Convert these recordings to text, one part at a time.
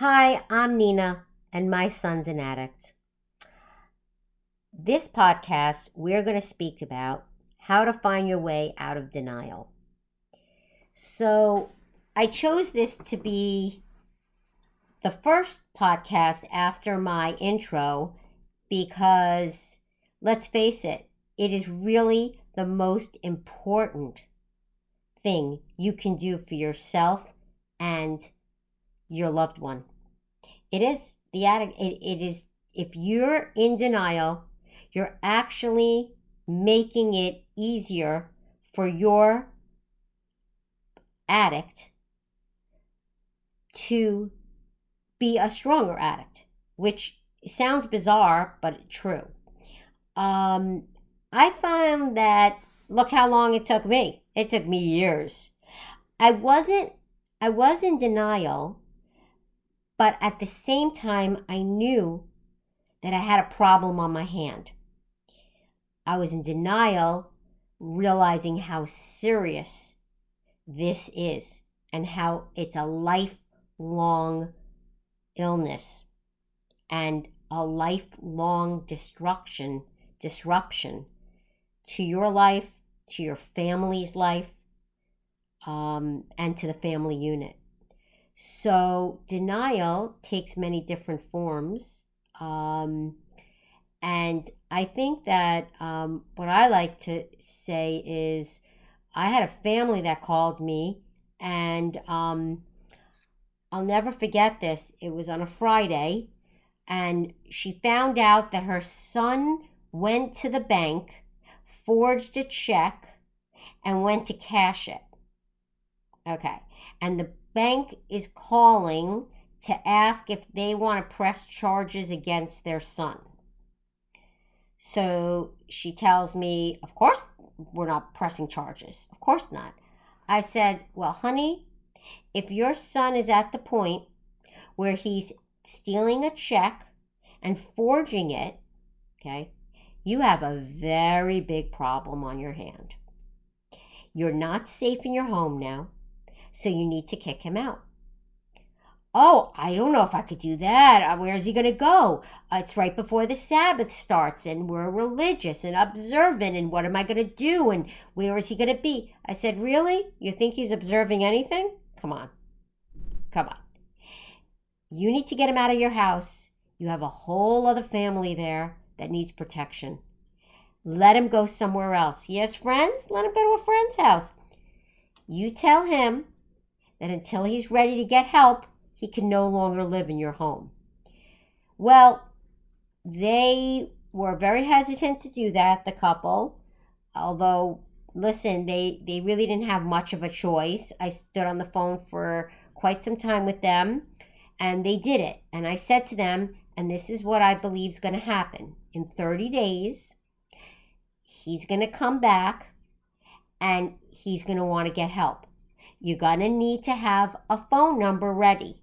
Hi, I'm Nina, and my son's an addict. This podcast, we're going to speak about how to find your way out of denial. So, I chose this to be the first podcast after my intro because, let's face it, it is really the most important thing you can do for yourself and your loved one. It is the addict. It, it is if you're in denial, you're actually making it easier for your addict to be a stronger addict, which sounds bizarre, but true. Um, I found that look how long it took me. It took me years. I wasn't I was in denial, but at the same time I knew that I had a problem on my hand. I was in denial, realizing how serious this is and how it's a lifelong illness and a lifelong destruction disruption to your life, to your family's life, um, and to the family unit. So, denial takes many different forms. Um, and I think that um, what I like to say is I had a family that called me, and um, I'll never forget this. It was on a Friday, and she found out that her son went to the bank forged a check and went to cash it. Okay. And the bank is calling to ask if they want to press charges against their son. So she tells me, Of course, we're not pressing charges. Of course not. I said, Well, honey, if your son is at the point where he's stealing a check and forging it, okay, you have a very big problem on your hand. You're not safe in your home now, so you need to kick him out. Oh, I don't know if I could do that. Uh, where is he going to go? Uh, it's right before the Sabbath starts, and we're religious and observant, and what am I going to do? And where is he going to be? I said, Really? You think he's observing anything? Come on. Come on. You need to get him out of your house. You have a whole other family there that needs protection. Let him go somewhere else. He has friends? Let him go to a friend's house. You tell him that until he's ready to get help, he can no longer live in your home. Well, they were very hesitant to do that, the couple. Although, listen, they, they really didn't have much of a choice. I stood on the phone for quite some time with them, and they did it. And I said to them, and this is what I believe is going to happen. In 30 days, he's going to come back and he's going to want to get help. You're going to need to have a phone number ready.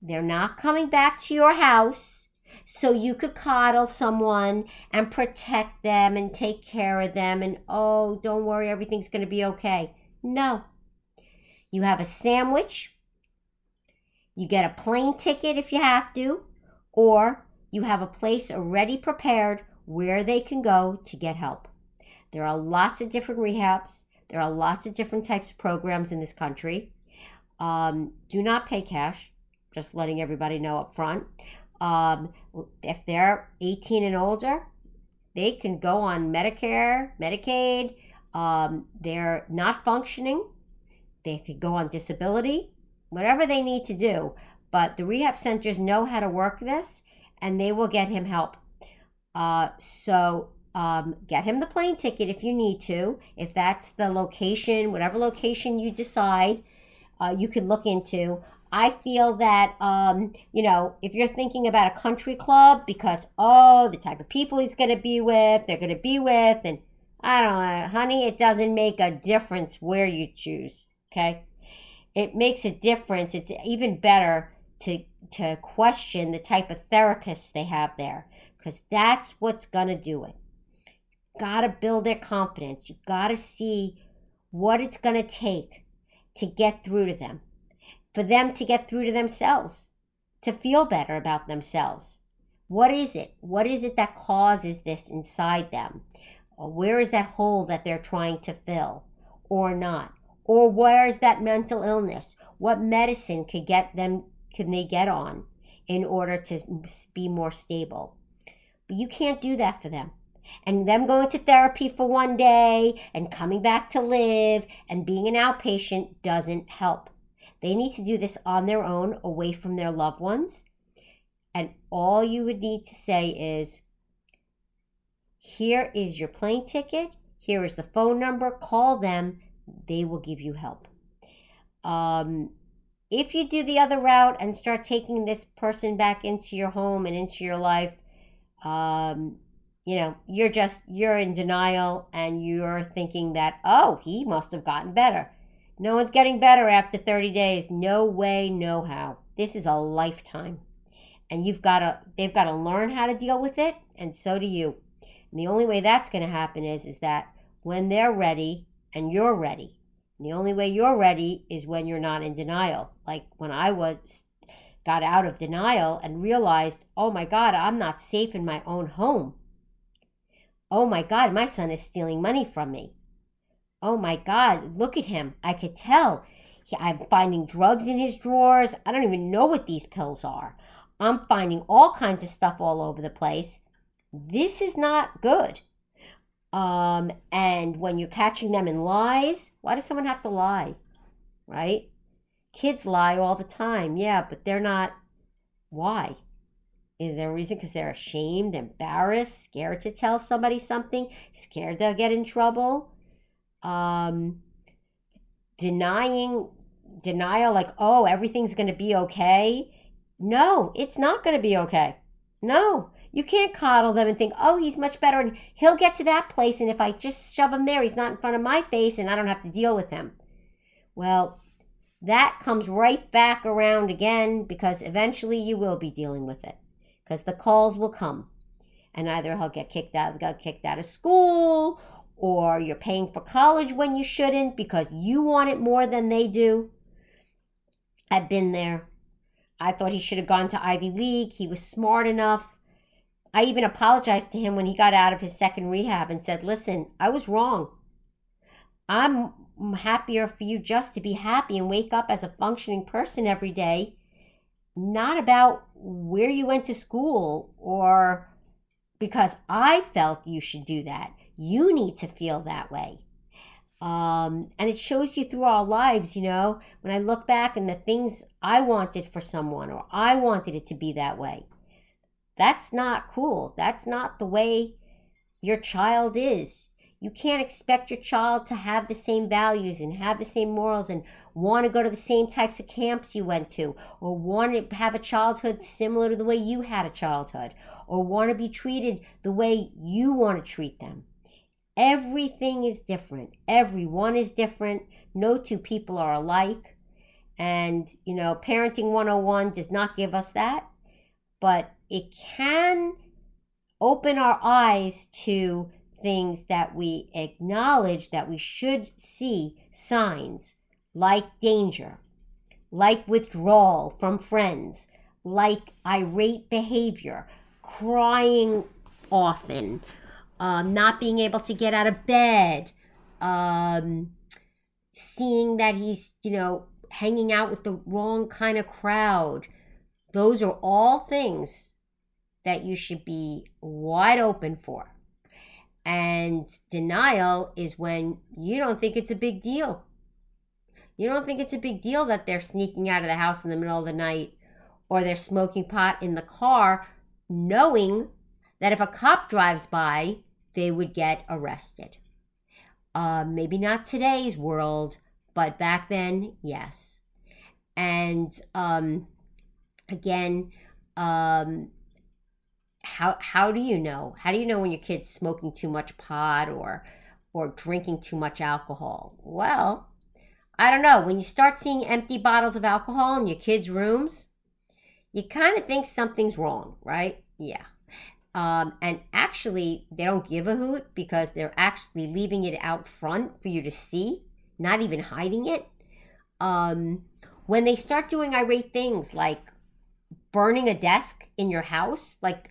They're not coming back to your house so you could coddle someone and protect them and take care of them and, oh, don't worry, everything's going to be okay. No. You have a sandwich. You get a plane ticket if you have to or you have a place already prepared where they can go to get help. There are lots of different rehabs. There are lots of different types of programs in this country. Um, do not pay cash, just letting everybody know up front. Um, if they're 18 and older, they can go on Medicare, Medicaid. Um, they're not functioning. They could go on disability, whatever they need to do. But the rehab centers know how to work this and they will get him help. Uh, so um, get him the plane ticket if you need to. If that's the location, whatever location you decide, uh, you can look into. I feel that, um, you know, if you're thinking about a country club because, oh, the type of people he's going to be with, they're going to be with, and I don't know, honey, it doesn't make a difference where you choose, okay? It makes a difference. It's even better to to question the type of therapists they have there because that's what's going to do it. Got to build their confidence. You got to see what it's going to take to get through to them, for them to get through to themselves. to feel better about themselves. What is it? What is it that causes this inside them? Where is that hole that they're trying to fill or not? Or where is that mental illness? What medicine could get them can they get on in order to be more stable? But you can't do that for them. And them going to therapy for one day and coming back to live and being an outpatient doesn't help. They need to do this on their own, away from their loved ones. And all you would need to say is, here is your plane ticket. Here is the phone number. Call them. They will give you help. Um, if you do the other route and start taking this person back into your home and into your life, um, you know, you're just, you're in denial and you're thinking that, oh, he must have gotten better. No one's getting better after 30 days. No way, no how. This is a lifetime. And you've got to, they've got to learn how to deal with it, and so do you. And the only way that's going to happen is, is that when they're ready and you're ready. And the only way you're ready is when you're not in denial. Like when I was, got out of denial and realized, oh my God, I'm not safe in my own home. Oh my God, my son is stealing money from me. Oh my God, look at him. I could tell. I'm finding drugs in his drawers. I don't even know what these pills are. I'm finding all kinds of stuff all over the place. This is not good. Um, and when you're catching them in lies, why does someone have to lie? Right? Kids lie all the time. Yeah, but they're not. Why? Is there a reason? Because they're ashamed, embarrassed, scared to tell somebody something, scared they'll get in trouble? um, denying denial like oh everything's going to be okay no it's not going to be okay no you can't coddle them and think oh he's much better and he'll get to that place and if i just shove him there he's not in front of my face and i don't have to deal with him well that comes right back around again because eventually you will be dealing with it because the calls will come and either he'll get kicked out get kicked out of school or you're paying for college when you shouldn't because you want it more than they do. I've been there. I thought he should have gone to Ivy League. He was smart enough. I even apologized to him when he got out of his second rehab and said, Listen, I was wrong. I'm happier for you just to be happy and wake up as a functioning person every day, not about where you went to school or because I felt you should do that. You need to feel that way. Um, and it shows you through our lives, you know, when I look back and the things I wanted for someone or I wanted it to be that way. That's not cool. That's not the way your child is. You can't expect your child to have the same values and have the same morals and want to go to the same types of camps you went to or want to have a childhood similar to the way you had a childhood or want to be treated the way you want to treat them. Everything is different. Everyone is different. No two people are alike. And, you know, Parenting 101 does not give us that, but it can open our eyes to things that we acknowledge that we should see signs like danger, like withdrawal from friends, like irate behavior, crying often, um, not being able to get out of bed, um, seeing that he's, you know, hanging out with the wrong kind of crowd. Those are all things that you should be wide open for. And denial is when you don't think it's a big deal. You don't think it's a big deal that they're sneaking out of the house in the middle of the night or they're smoking pot in the car, knowing that if a cop drives by, they would get arrested. Uh, maybe not today's world, but back then, yes. And um, again, um, how how do you know? How do you know when your kid's smoking too much pot or or drinking too much alcohol? Well, I don't know. When you start seeing empty bottles of alcohol in your kids' rooms, you kind of think something's wrong, right? Yeah. Um, and actually, they don't give a hoot because they're actually leaving it out front for you to see, not even hiding it. Um, when they start doing irate things like burning a desk in your house, like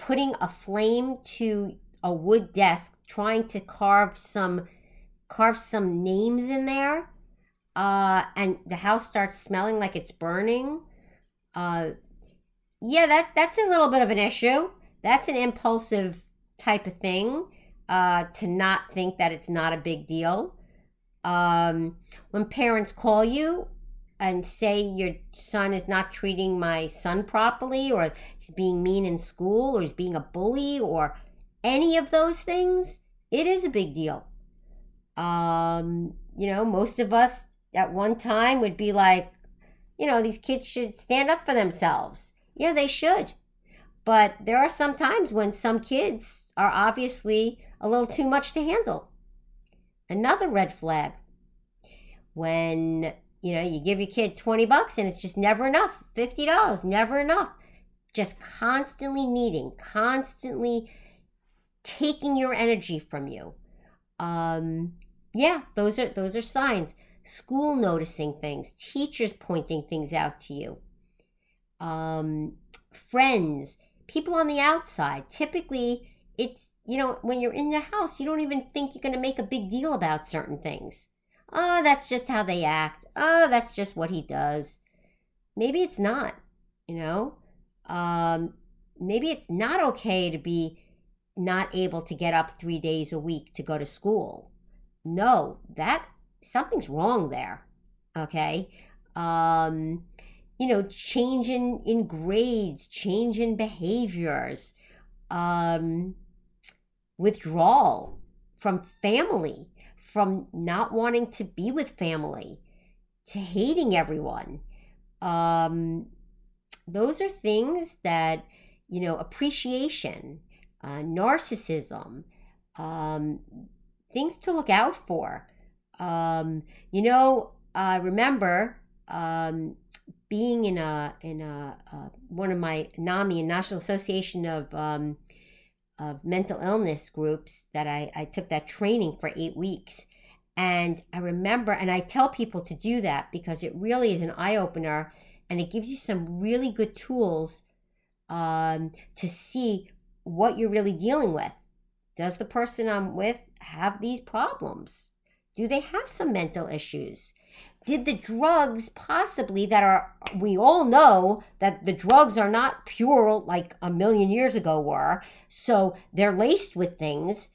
putting a flame to a wood desk, trying to carve some carve some names in there, uh, and the house starts smelling like it's burning. Uh, yeah, that that's a little bit of an issue. That's an impulsive type of thing. Uh, to not think that it's not a big deal. Um, when parents call you and say your son is not treating my son properly, or he's being mean in school, or he's being a bully, or any of those things, it is a big deal. Um, you know, most of us at one time would be like, you know, these kids should stand up for themselves. Yeah, they should. But there are some times when some kids are obviously a little too much to handle. Another red flag. When, you know, you give your kid 20 bucks and it's just never enough. $50, never enough. Just constantly needing, constantly taking your energy from you. Um, yeah, those are those are signs. School noticing things, teachers pointing things out to you. Um, friends, people on the outside. Typically, it's, you know, when you're in the house, you don't even think you're going to make a big deal about certain things. Oh, that's just how they act. Oh, that's just what he does. Maybe it's not, you know? Um, maybe it's not okay to be not able to get up three days a week to go to school. No, that something's wrong there. Okay. Um, you know, change in, in grades, change in behaviors, um, withdrawal from family, from not wanting to be with family, to hating everyone. Um, those are things that, you know, appreciation, uh, narcissism, um, things to look out for. Um, you know, I remember um, being in a in a uh, one of my NAMI, National Association of um, of Mental Illness groups that I, I took that training for eight weeks. And I remember, and I tell people to do that because it really is an eye opener and it gives you some really good tools um, to see what you're really dealing with. Does the person I'm with have these problems? Do they have some mental issues? Did the drugs possibly that are we all know that the drugs are not pure like a million years ago were. So they're laced with things.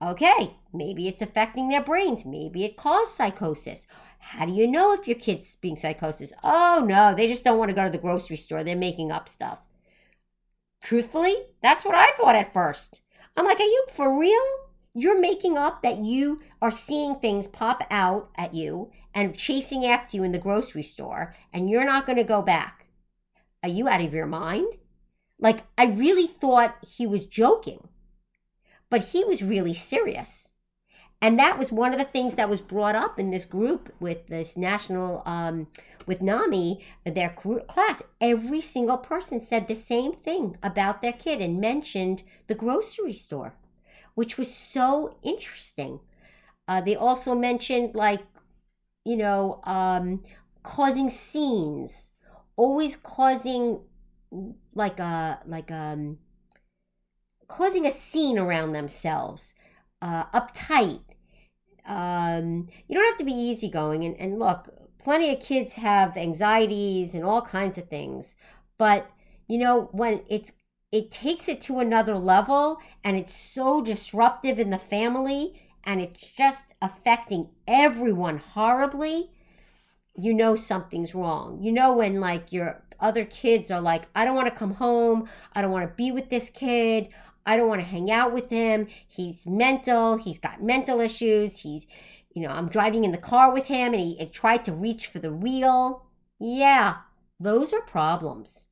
Okay maybe it's affecting their brains. Maybe it caused psychosis. How do you know if your kid's being psychosis? Oh no they just don't want to go to the grocery store. They're making up stuff. Truthfully that's what i thought at first. I'm like are you for real you're making up that you are seeing things pop out at you and chasing after you in the grocery store and you're not going to go back. Are you out of your mind? Like, I really thought he was joking, but he was really serious. And that was one of the things that was brought up in this group with this national, um, with NAMI, their class. Every single person said the same thing about their kid and mentioned the grocery store which was so interesting. Uh, they also mentioned, like, you know, um, causing scenes, always causing like a like um causing a scene around themselves, uh, uptight. Um, you don't have to be easygoing. And, and look, plenty of kids have anxieties and all kinds of things. But, you know, when it's it takes it to another level and it's so disruptive in the family and it's just affecting everyone horribly. You know something's wrong. You know when like your other kids are like i don't want to come home. I don't want to be with this kid. I don't want to hang out with him. He's mental. He's got mental issues. He's you know i'm driving in the car with him and he, he tried to reach for the wheel. Yeah those are problems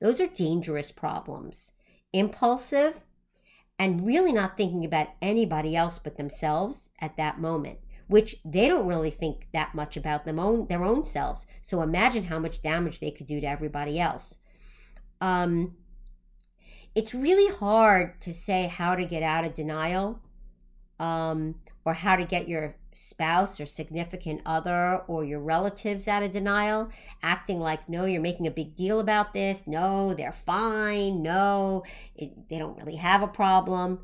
those are dangerous problems. Impulsive and really not thinking about anybody else but themselves at that moment, which they don't really think that much about them own, their own selves. So imagine how much damage they could do to everybody else. Um, it's really hard to say how to get out of denial um, or how to get your spouse or significant other or your relatives out of denial, acting like, no, you're making a big deal about this. No, they're fine. No, it, they don't really have a problem.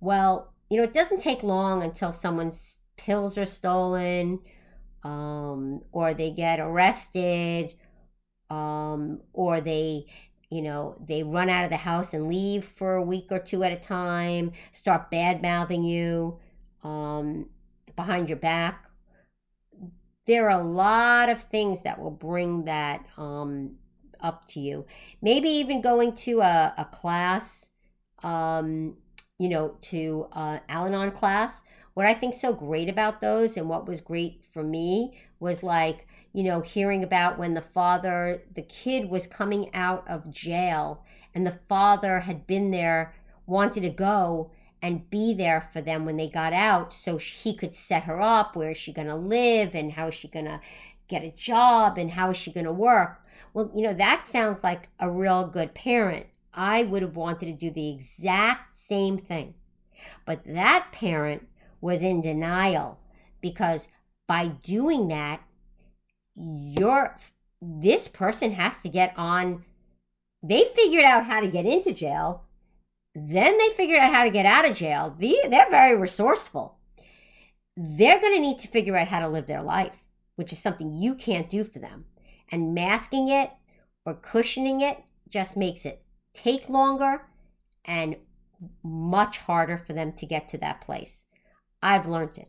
Well, you know, it doesn't take long until someone's pills are stolen um, or they get arrested um, or they you know they run out of the house and leave for a week or two at a time start bad mouthing you um, behind your back. There are a lot of things that will bring that um, up to you. Maybe even going to a, a class um, you know to uh, al-anon class. What i think so great about those and what was great for me was like you know, hearing about when the father, the kid was coming out of jail and the father had been there, wanted to go and be there for them when they got out so he could set her up. Where is she going to live and how is she going to get a job and how is she going to work? Well, you know, that sounds like a real good parent. I would have wanted to do the exact same thing. But that parent was in denial because by doing that, you're this person has to get on they figured out how to get into jail then they figured out how to get out of jail. They're very resourceful. They're going to need to figure out how to live their life which is something you can't do for them. And masking it or cushioning it just makes it take longer and much harder for them to get to that place. I've learned it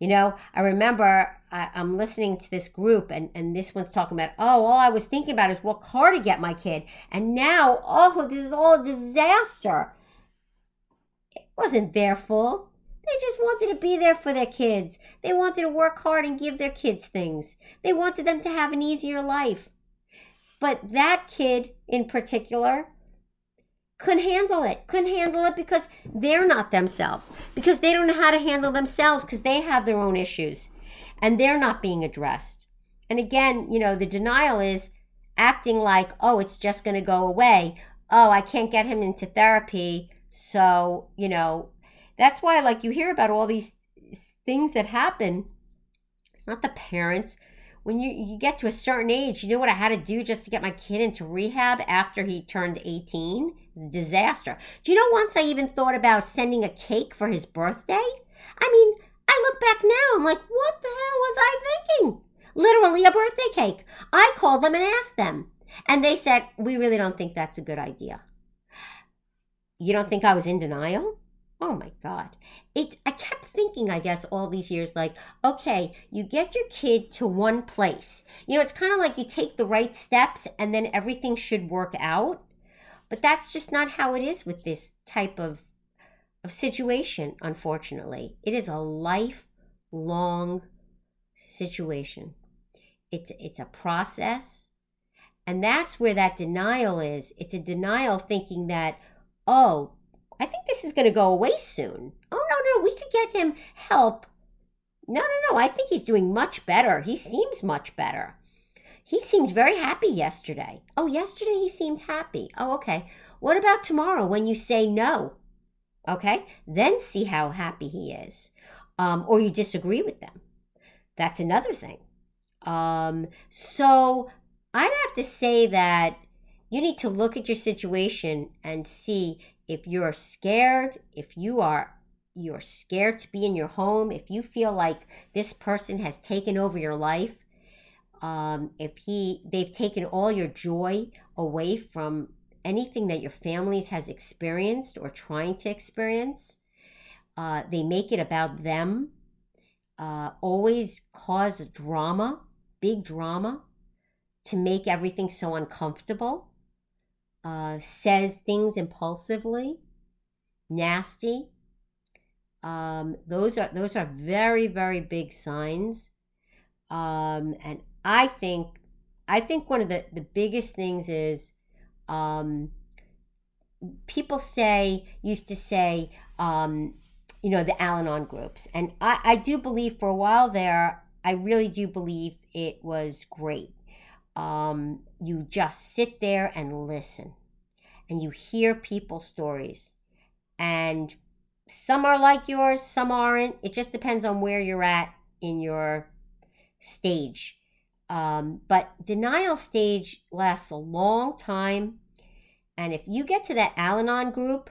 you know, I remember I, am listening to this group, and, and this one's talking about, oh, all I was thinking about is what car to get my kid. And now, oh, this is all a disaster. It wasn't their fault. They just wanted to be there for their kids. They wanted to work hard and give their kids things. They wanted them to have an easier life. But that kid in particular couldn't handle it. Couldn't handle it because they're not themselves. Because they don't know how to handle themselves because they have their own issues and they're not being addressed. And again, you know, the denial is acting like, oh, it's just going to go away. Oh, I can't get him into therapy. So, you know, that's why, like, you hear about all these things that happen. It's not the parents, when you, you get to a certain age, you know what I had to do just to get my kid into rehab after he turned 18? It was a disaster. Do you know once I even thought about sending a cake for his birthday? I mean, I look back now, I'm like, what the hell was I thinking? Literally a birthday cake. I called them and asked them. And they said, we really don't think that's a good idea. You don't think I was in denial? Oh my God. It I kept thinking, I guess, all these years, like, okay, you get your kid to one place. You know, it's kind of like you take the right steps and then everything should work out. But that's just not how it is with this type of of situation, unfortunately. It is a lifelong situation. It's it's a process. And that's where that denial is. It's a denial thinking that, oh, I think this is going to go away soon. Oh, no, no, we could get him help. No, no, no, I think he's doing much better. He seems much better. He seemed very happy yesterday. Oh, yesterday he seemed happy. Oh, okay. What about tomorrow when you say no? Okay, then see how happy he is. Um, or you disagree with them. That's another thing. Um, so I'd have to say that you need to look at your situation and see if you're scared, if you are you're scared to be in your home, if you feel like this person has taken over your life, um, if he they've taken all your joy away from anything that your families has experienced or trying to experience, uh, they make it about them. Uh, always cause drama, big drama, to make everything so uncomfortable uh, says things impulsively, nasty. Um, those are those are very very big signs, um, and I think I think one of the the biggest things is um, people say used to say um, you know the Al-Anon groups, and I I do believe for a while there I really do believe it was great um, you just sit there and listen and you hear people's stories. And some are like yours, some aren't. It just depends on where you're at in your stage. Um, but denial stage lasts a long time. And if you get to that Al Anon group,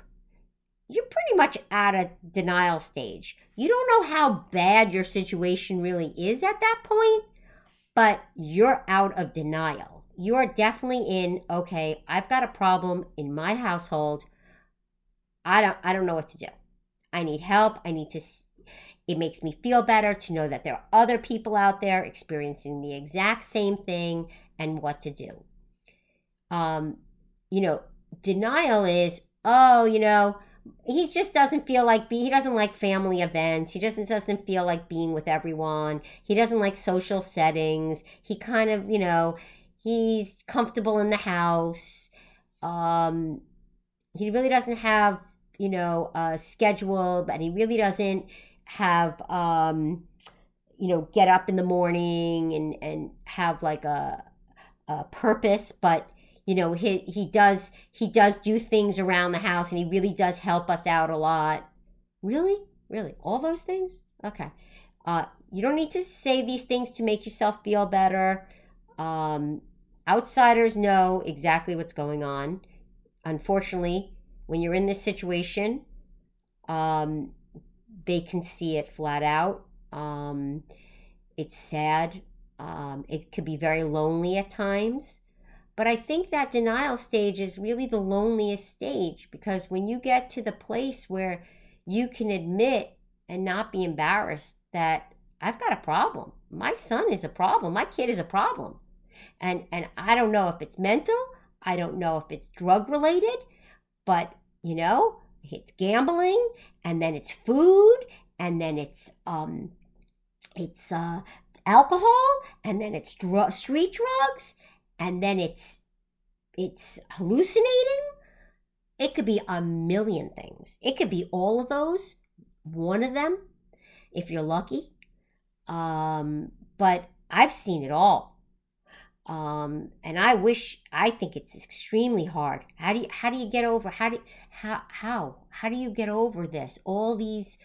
you're pretty much at a denial stage. You don't know how bad your situation really is at that point, but you're out of denial. You're definitely in, okay, I've got a problem in my household. I don't I don't know what to do. I need help. I need to it makes me feel better to know that there are other people out there experiencing the exact same thing and what to do. Um, you know, denial is, oh, you know, he just doesn't feel like be he doesn't like family events. He doesn't doesn't feel like being with everyone. He doesn't like social settings. He kind of you know he's comfortable in the house. Um he really doesn't have you know a schedule but he really doesn't have um you know get up in the morning and and have like a a purpose. But you know he he does he does do things around the house and he really does help us out a lot. Really? Really? All those things? Okay. Uh you don't need to say these things to make yourself feel better. Um outsiders know exactly what's going on. Unfortunately when you're in this situation um they can see it flat out. Um, it's sad. Um, it could be very lonely at times. But I think that denial stage is really the loneliest stage because when you get to the place where you can admit and not be embarrassed that I've got a problem. My son is a problem. My kid is a problem. And and I don't know if it's mental, I don't know if it's drug related, but you know, it's gambling and then it's food and then it's um it's uh alcohol and then it's dr- street drugs and then it's it's hallucinating it could be a million things it could be all of those one of them if you're lucky um but i've seen it all um, and I wish I think it's extremely hard. How do you how do you get over how do how how how do you get over this? All these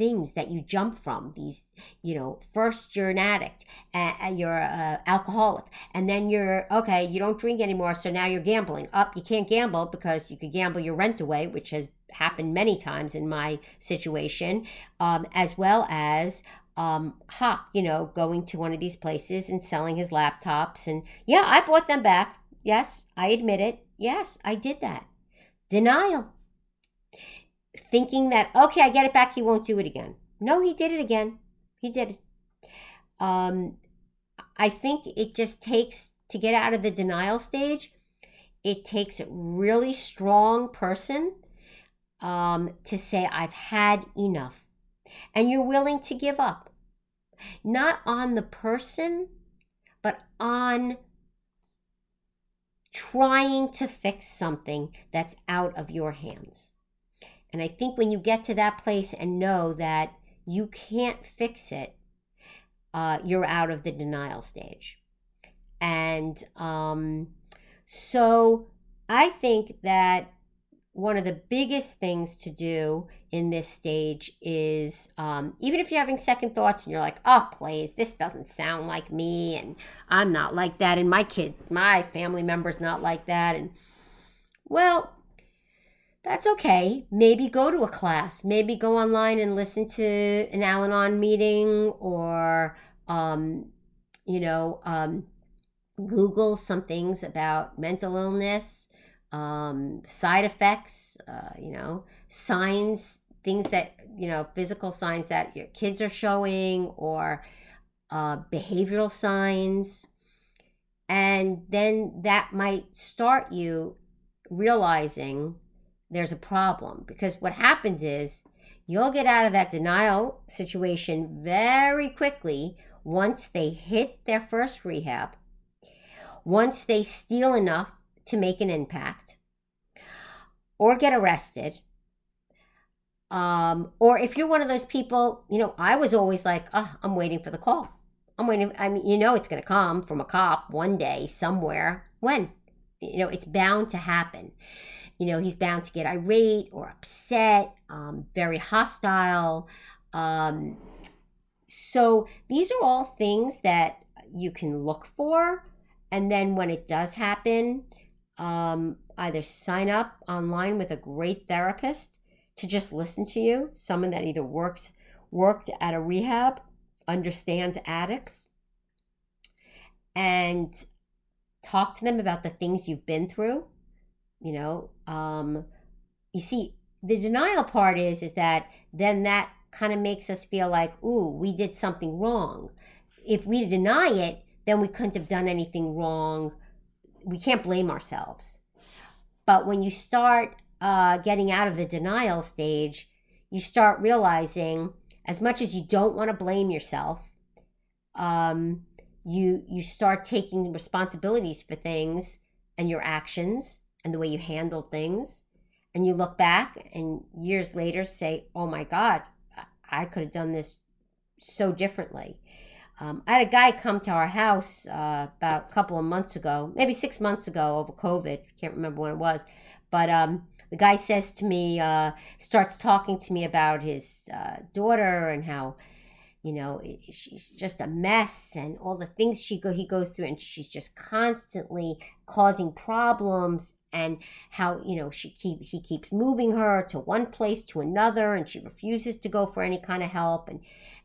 things that you jump from these you know first you're an addict and you're an alcoholic and then you're okay you don't drink anymore so now you're gambling up you can't gamble because you could gamble your rent away which has happened many times in my situation um, as well as um, hock, you know, going to one of these places and selling his laptops. And yeah, I bought them back. Yes, I admit it. Yes, I did that. Denial. Thinking that, okay, I get it back, he won't do it again. No, he did it again. He did it. Um, I think it just takes, to get out of the denial stage, it takes a really strong person um, to say, I've had enough and you're willing to give up. Not on the person, but on trying to fix something that's out of your hands. And I think when you get to that place and know that you can't fix it, uh, you're out of the denial stage. And um, so I think that one of the biggest things to do in this stage is um, even if you're having second thoughts and you're like, oh, please, this doesn't sound like me, and I'm not like that, and my kid, my family member's not like that, and well, that's okay. Maybe go to a class, maybe go online and listen to an Al Anon meeting, or um, you know, um, Google some things about mental illness um, side effects, uh, you know, signs, things that, you know, physical signs that your kids are showing or uh, behavioral signs. And then that might start you realizing there's a problem because what happens is you'll get out of that denial situation very quickly once they hit their first rehab, once they steal enough to make an impact or get arrested. Um, or if you're one of those people, you know, I was always like, oh, I'm waiting for the call. I'm waiting. I mean, you know, it's going to come from a cop one day somewhere. When? You know, it's bound to happen. You know, he's bound to get irate or upset, um, very hostile. Um, so these are all things that you can look for. And then when it does happen, um, either sign up online with a great therapist to just listen to you, someone that either works worked at a rehab, understands addicts, and talk to them about the things you've been through. You know, um, you see, the denial part is is that then that kind of makes us feel like, ooh, we did something wrong. If we deny it, then we couldn't have done anything wrong. We can't blame ourselves. But when you start uh, getting out of the denial stage, you start realizing, as much as you don't want to blame yourself, um, you you start taking responsibilities for things and your actions and the way you handle things, and you look back and years later say, "Oh my God, I could have done this so differently." Um, I had a guy come to our house uh, about a couple of months ago, maybe six months ago over COVID. Can't remember when it was. But um, the guy says to me, uh, starts talking to me about his uh, daughter and how, you know, she's just a mess and all the things she go he goes through, and she's just constantly causing problems and how you know she keep he keeps moving her to one place to another and she refuses to go for any kind of help and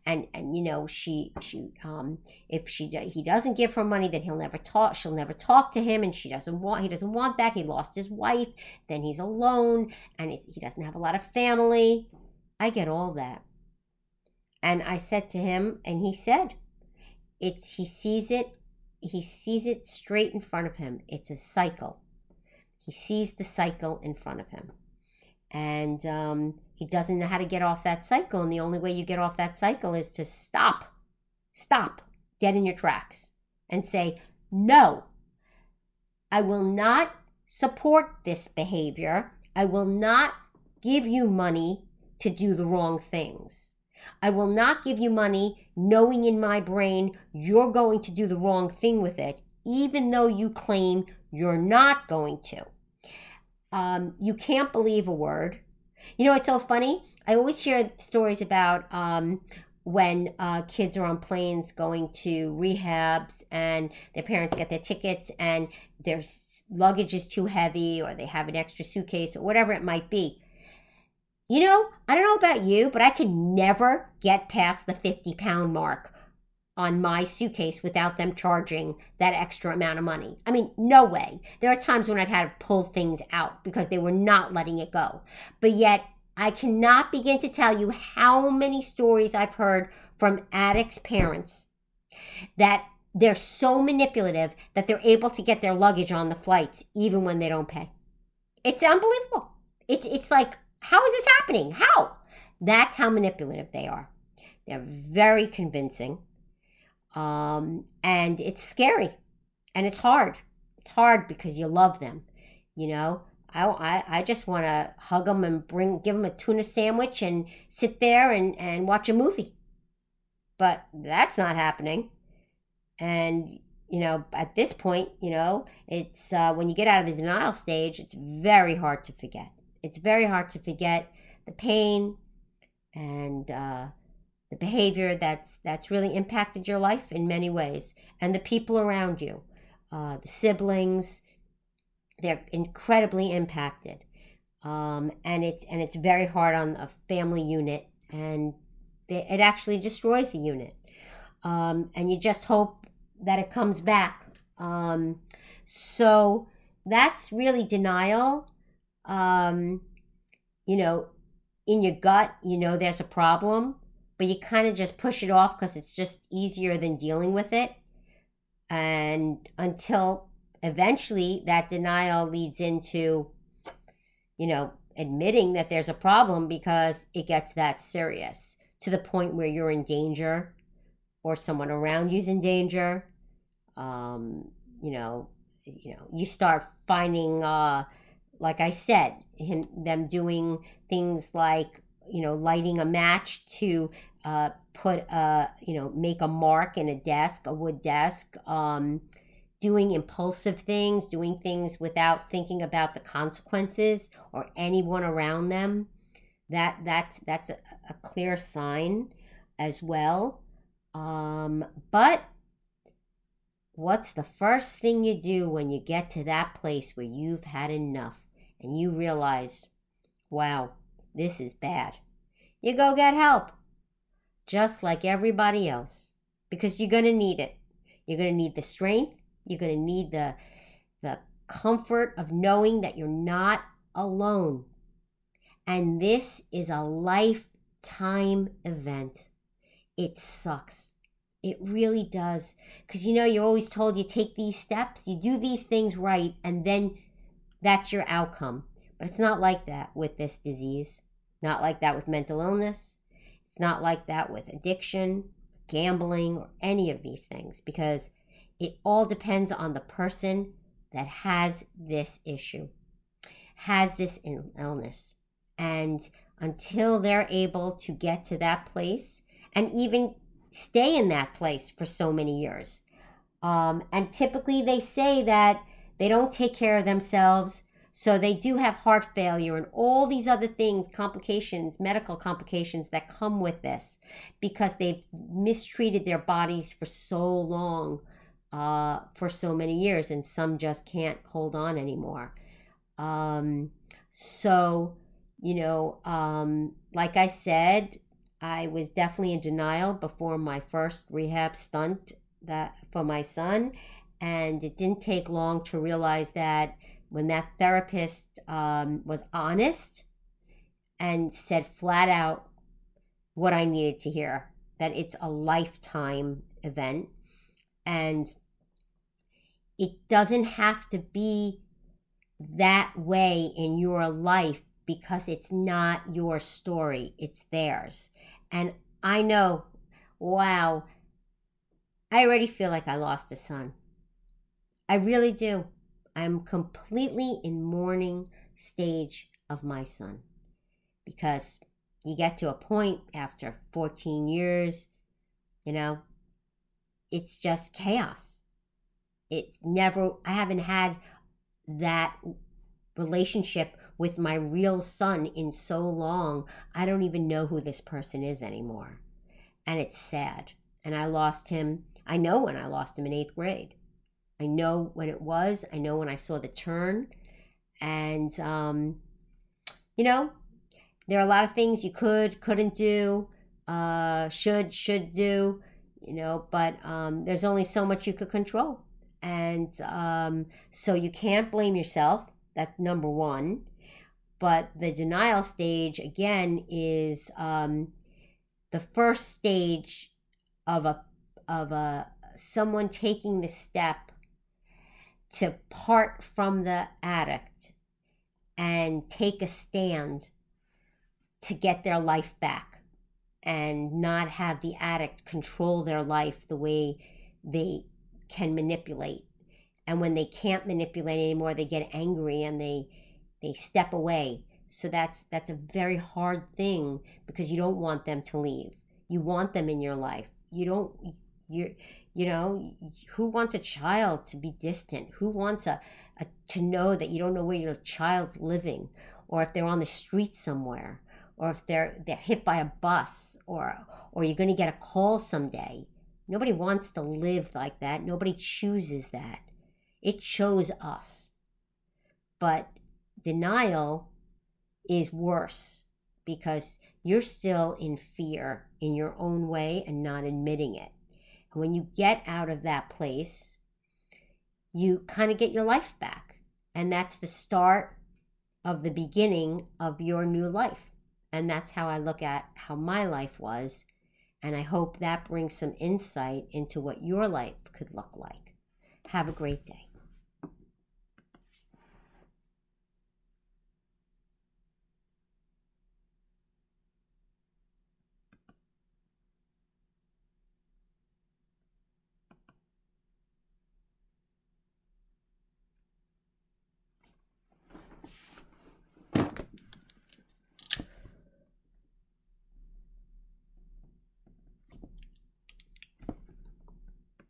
and and you know she she um if she he doesn't give her money then he'll never talk she'll never talk to him and she doesn't want he doesn't want that he lost his wife then he's alone and he doesn't have a lot of family. I get all that. And i said to him and he said it's he sees it he sees it straight in front of him. It's a cycle he sees the cycle in front of him. And um, he doesn't know how to get off that cycle. And the only way you get off that cycle is to stop, stop dead in your tracks and say, no, I will not support this behavior. I will not give you money to do the wrong things. I will not give you money knowing in my brain you're going to do the wrong thing with it, even though you claim you're not going to. Um, you can't believe a word. You know, it's so funny. I always hear stories about um, when uh, kids are on planes going to rehabs and their parents get their tickets and their luggage is too heavy or they have an extra suitcase or whatever it might be. You know, I don't know about you, but I can never get past the 50 pound mark on my suitcase without them charging that extra amount of money. I mean, no way. There are times when I'd had to pull things out because they were not letting it go. But yet, I cannot begin to tell you how many stories I've heard from addicts' parents that they're so manipulative that they're able to get their luggage on the flights even when they don't pay. It's unbelievable. It's it's like how is this happening? How? That's how manipulative they are. They're very convincing. Um, and it's scary and it's hard. It's hard because you love them, you know. I, I, I just want to hug them and bring give them a tuna sandwich and sit there and, and watch a movie. But that's not happening. And you know, at this point, you know, it's uh, when you get out of the denial stage, it's very hard to forget. It's very hard to forget the pain and uh, the behavior that's that's really impacted your life in many ways and the people around you uh, the siblings they're incredibly impacted. Um, and it's and it's very hard on a family unit and they, it actually destroys the unit. Um, and you just hope that it comes back. Um, so that's really denial. Um, you know in your gut you know there's a problem but you kind of just push it off because it's just easier than dealing with it. And until eventually that denial leads into, you know, admitting that there's a problem because it gets that serious to the point where you're in danger or someone around you's in danger. Um, you know, you know, you start finding, uh, like I said, him them doing things like you know, lighting a match to uh, put a, you know, make a mark in a desk, a wood desk, um, doing impulsive things, doing things without thinking about the consequences or anyone around them, that that's that's a, a clear sign as well. Um, but what's the first thing you do when you get to that place where you've had enough and you realize, wow, this is bad? You go get help, just like everybody else, because you're going to need it. You're going to need the strength, you're going to need the the comfort of knowing that you're not alone. And this is a lifetime event. It sucks. It really does. Because you know, you're always told you take these steps, you do these things right, and then that's your outcome. But it's not like that with this disease. Not like that with mental illness. It's not like that with addiction, gambling, or any of these things because it all depends on the person that has this issue, has this illness. And until they're able to get to that place and even stay in that place for so many years. Um, and typically they say that they don't take care of themselves. So they do have heart failure and all these other things, complications, medical complications that come with this because they've mistreated their bodies for so long, uh, for so many years, and some just can't hold on anymore. Um, so, you know, um, like I said, I was definitely in denial before my first rehab stunt that for my son, and it didn't take long to realize that when that therapist um, was honest and said flat out what I needed to hear that it's a lifetime event and it doesn't have to be that way in your life because it's not your story, it's theirs. And I know, wow, I already feel like I lost a son. I really do. I'm completely in mourning stage of my son because you get to a point after 14 years, you know, it's just chaos. It's never, I haven't had that relationship with my real son in so long, I don't even know who this person is anymore. And it's sad. And I lost him. I know when I lost him in eighth grade. I know when it was. I know when I saw the turn. And, um, you know, there are a lot of things you could, couldn't do, uh, should, should do, you know, but um, there's only so much you could control. And um, so you can't blame yourself. That's number one. But the denial stage, again, is um, the first stage of a of a someone taking the step to part from the addict and take a stand to get their life back and not have the addict control their life the way they can manipulate. And when they can't manipulate anymore, they get angry and they they step away. So that's that's a very hard thing because you don't want them to leave. You want them in your life. You don't you you know who wants a child to be distant? Who wants a, a to know that you don't know where your child's living? Or if they're on the street somewhere? Or if they're they're hit by a bus? Or or you're going to get a call someday? Nobody wants to live like that. Nobody chooses that. It chose us. But denial is worse because you're still in fear in your own way and not admitting it. And when you get out of that place, you kind of get your life back. And that's the start of the beginning of your new life. And that's how I look at how my life was. And I hope that brings some insight into what your life could look like. Have a great day.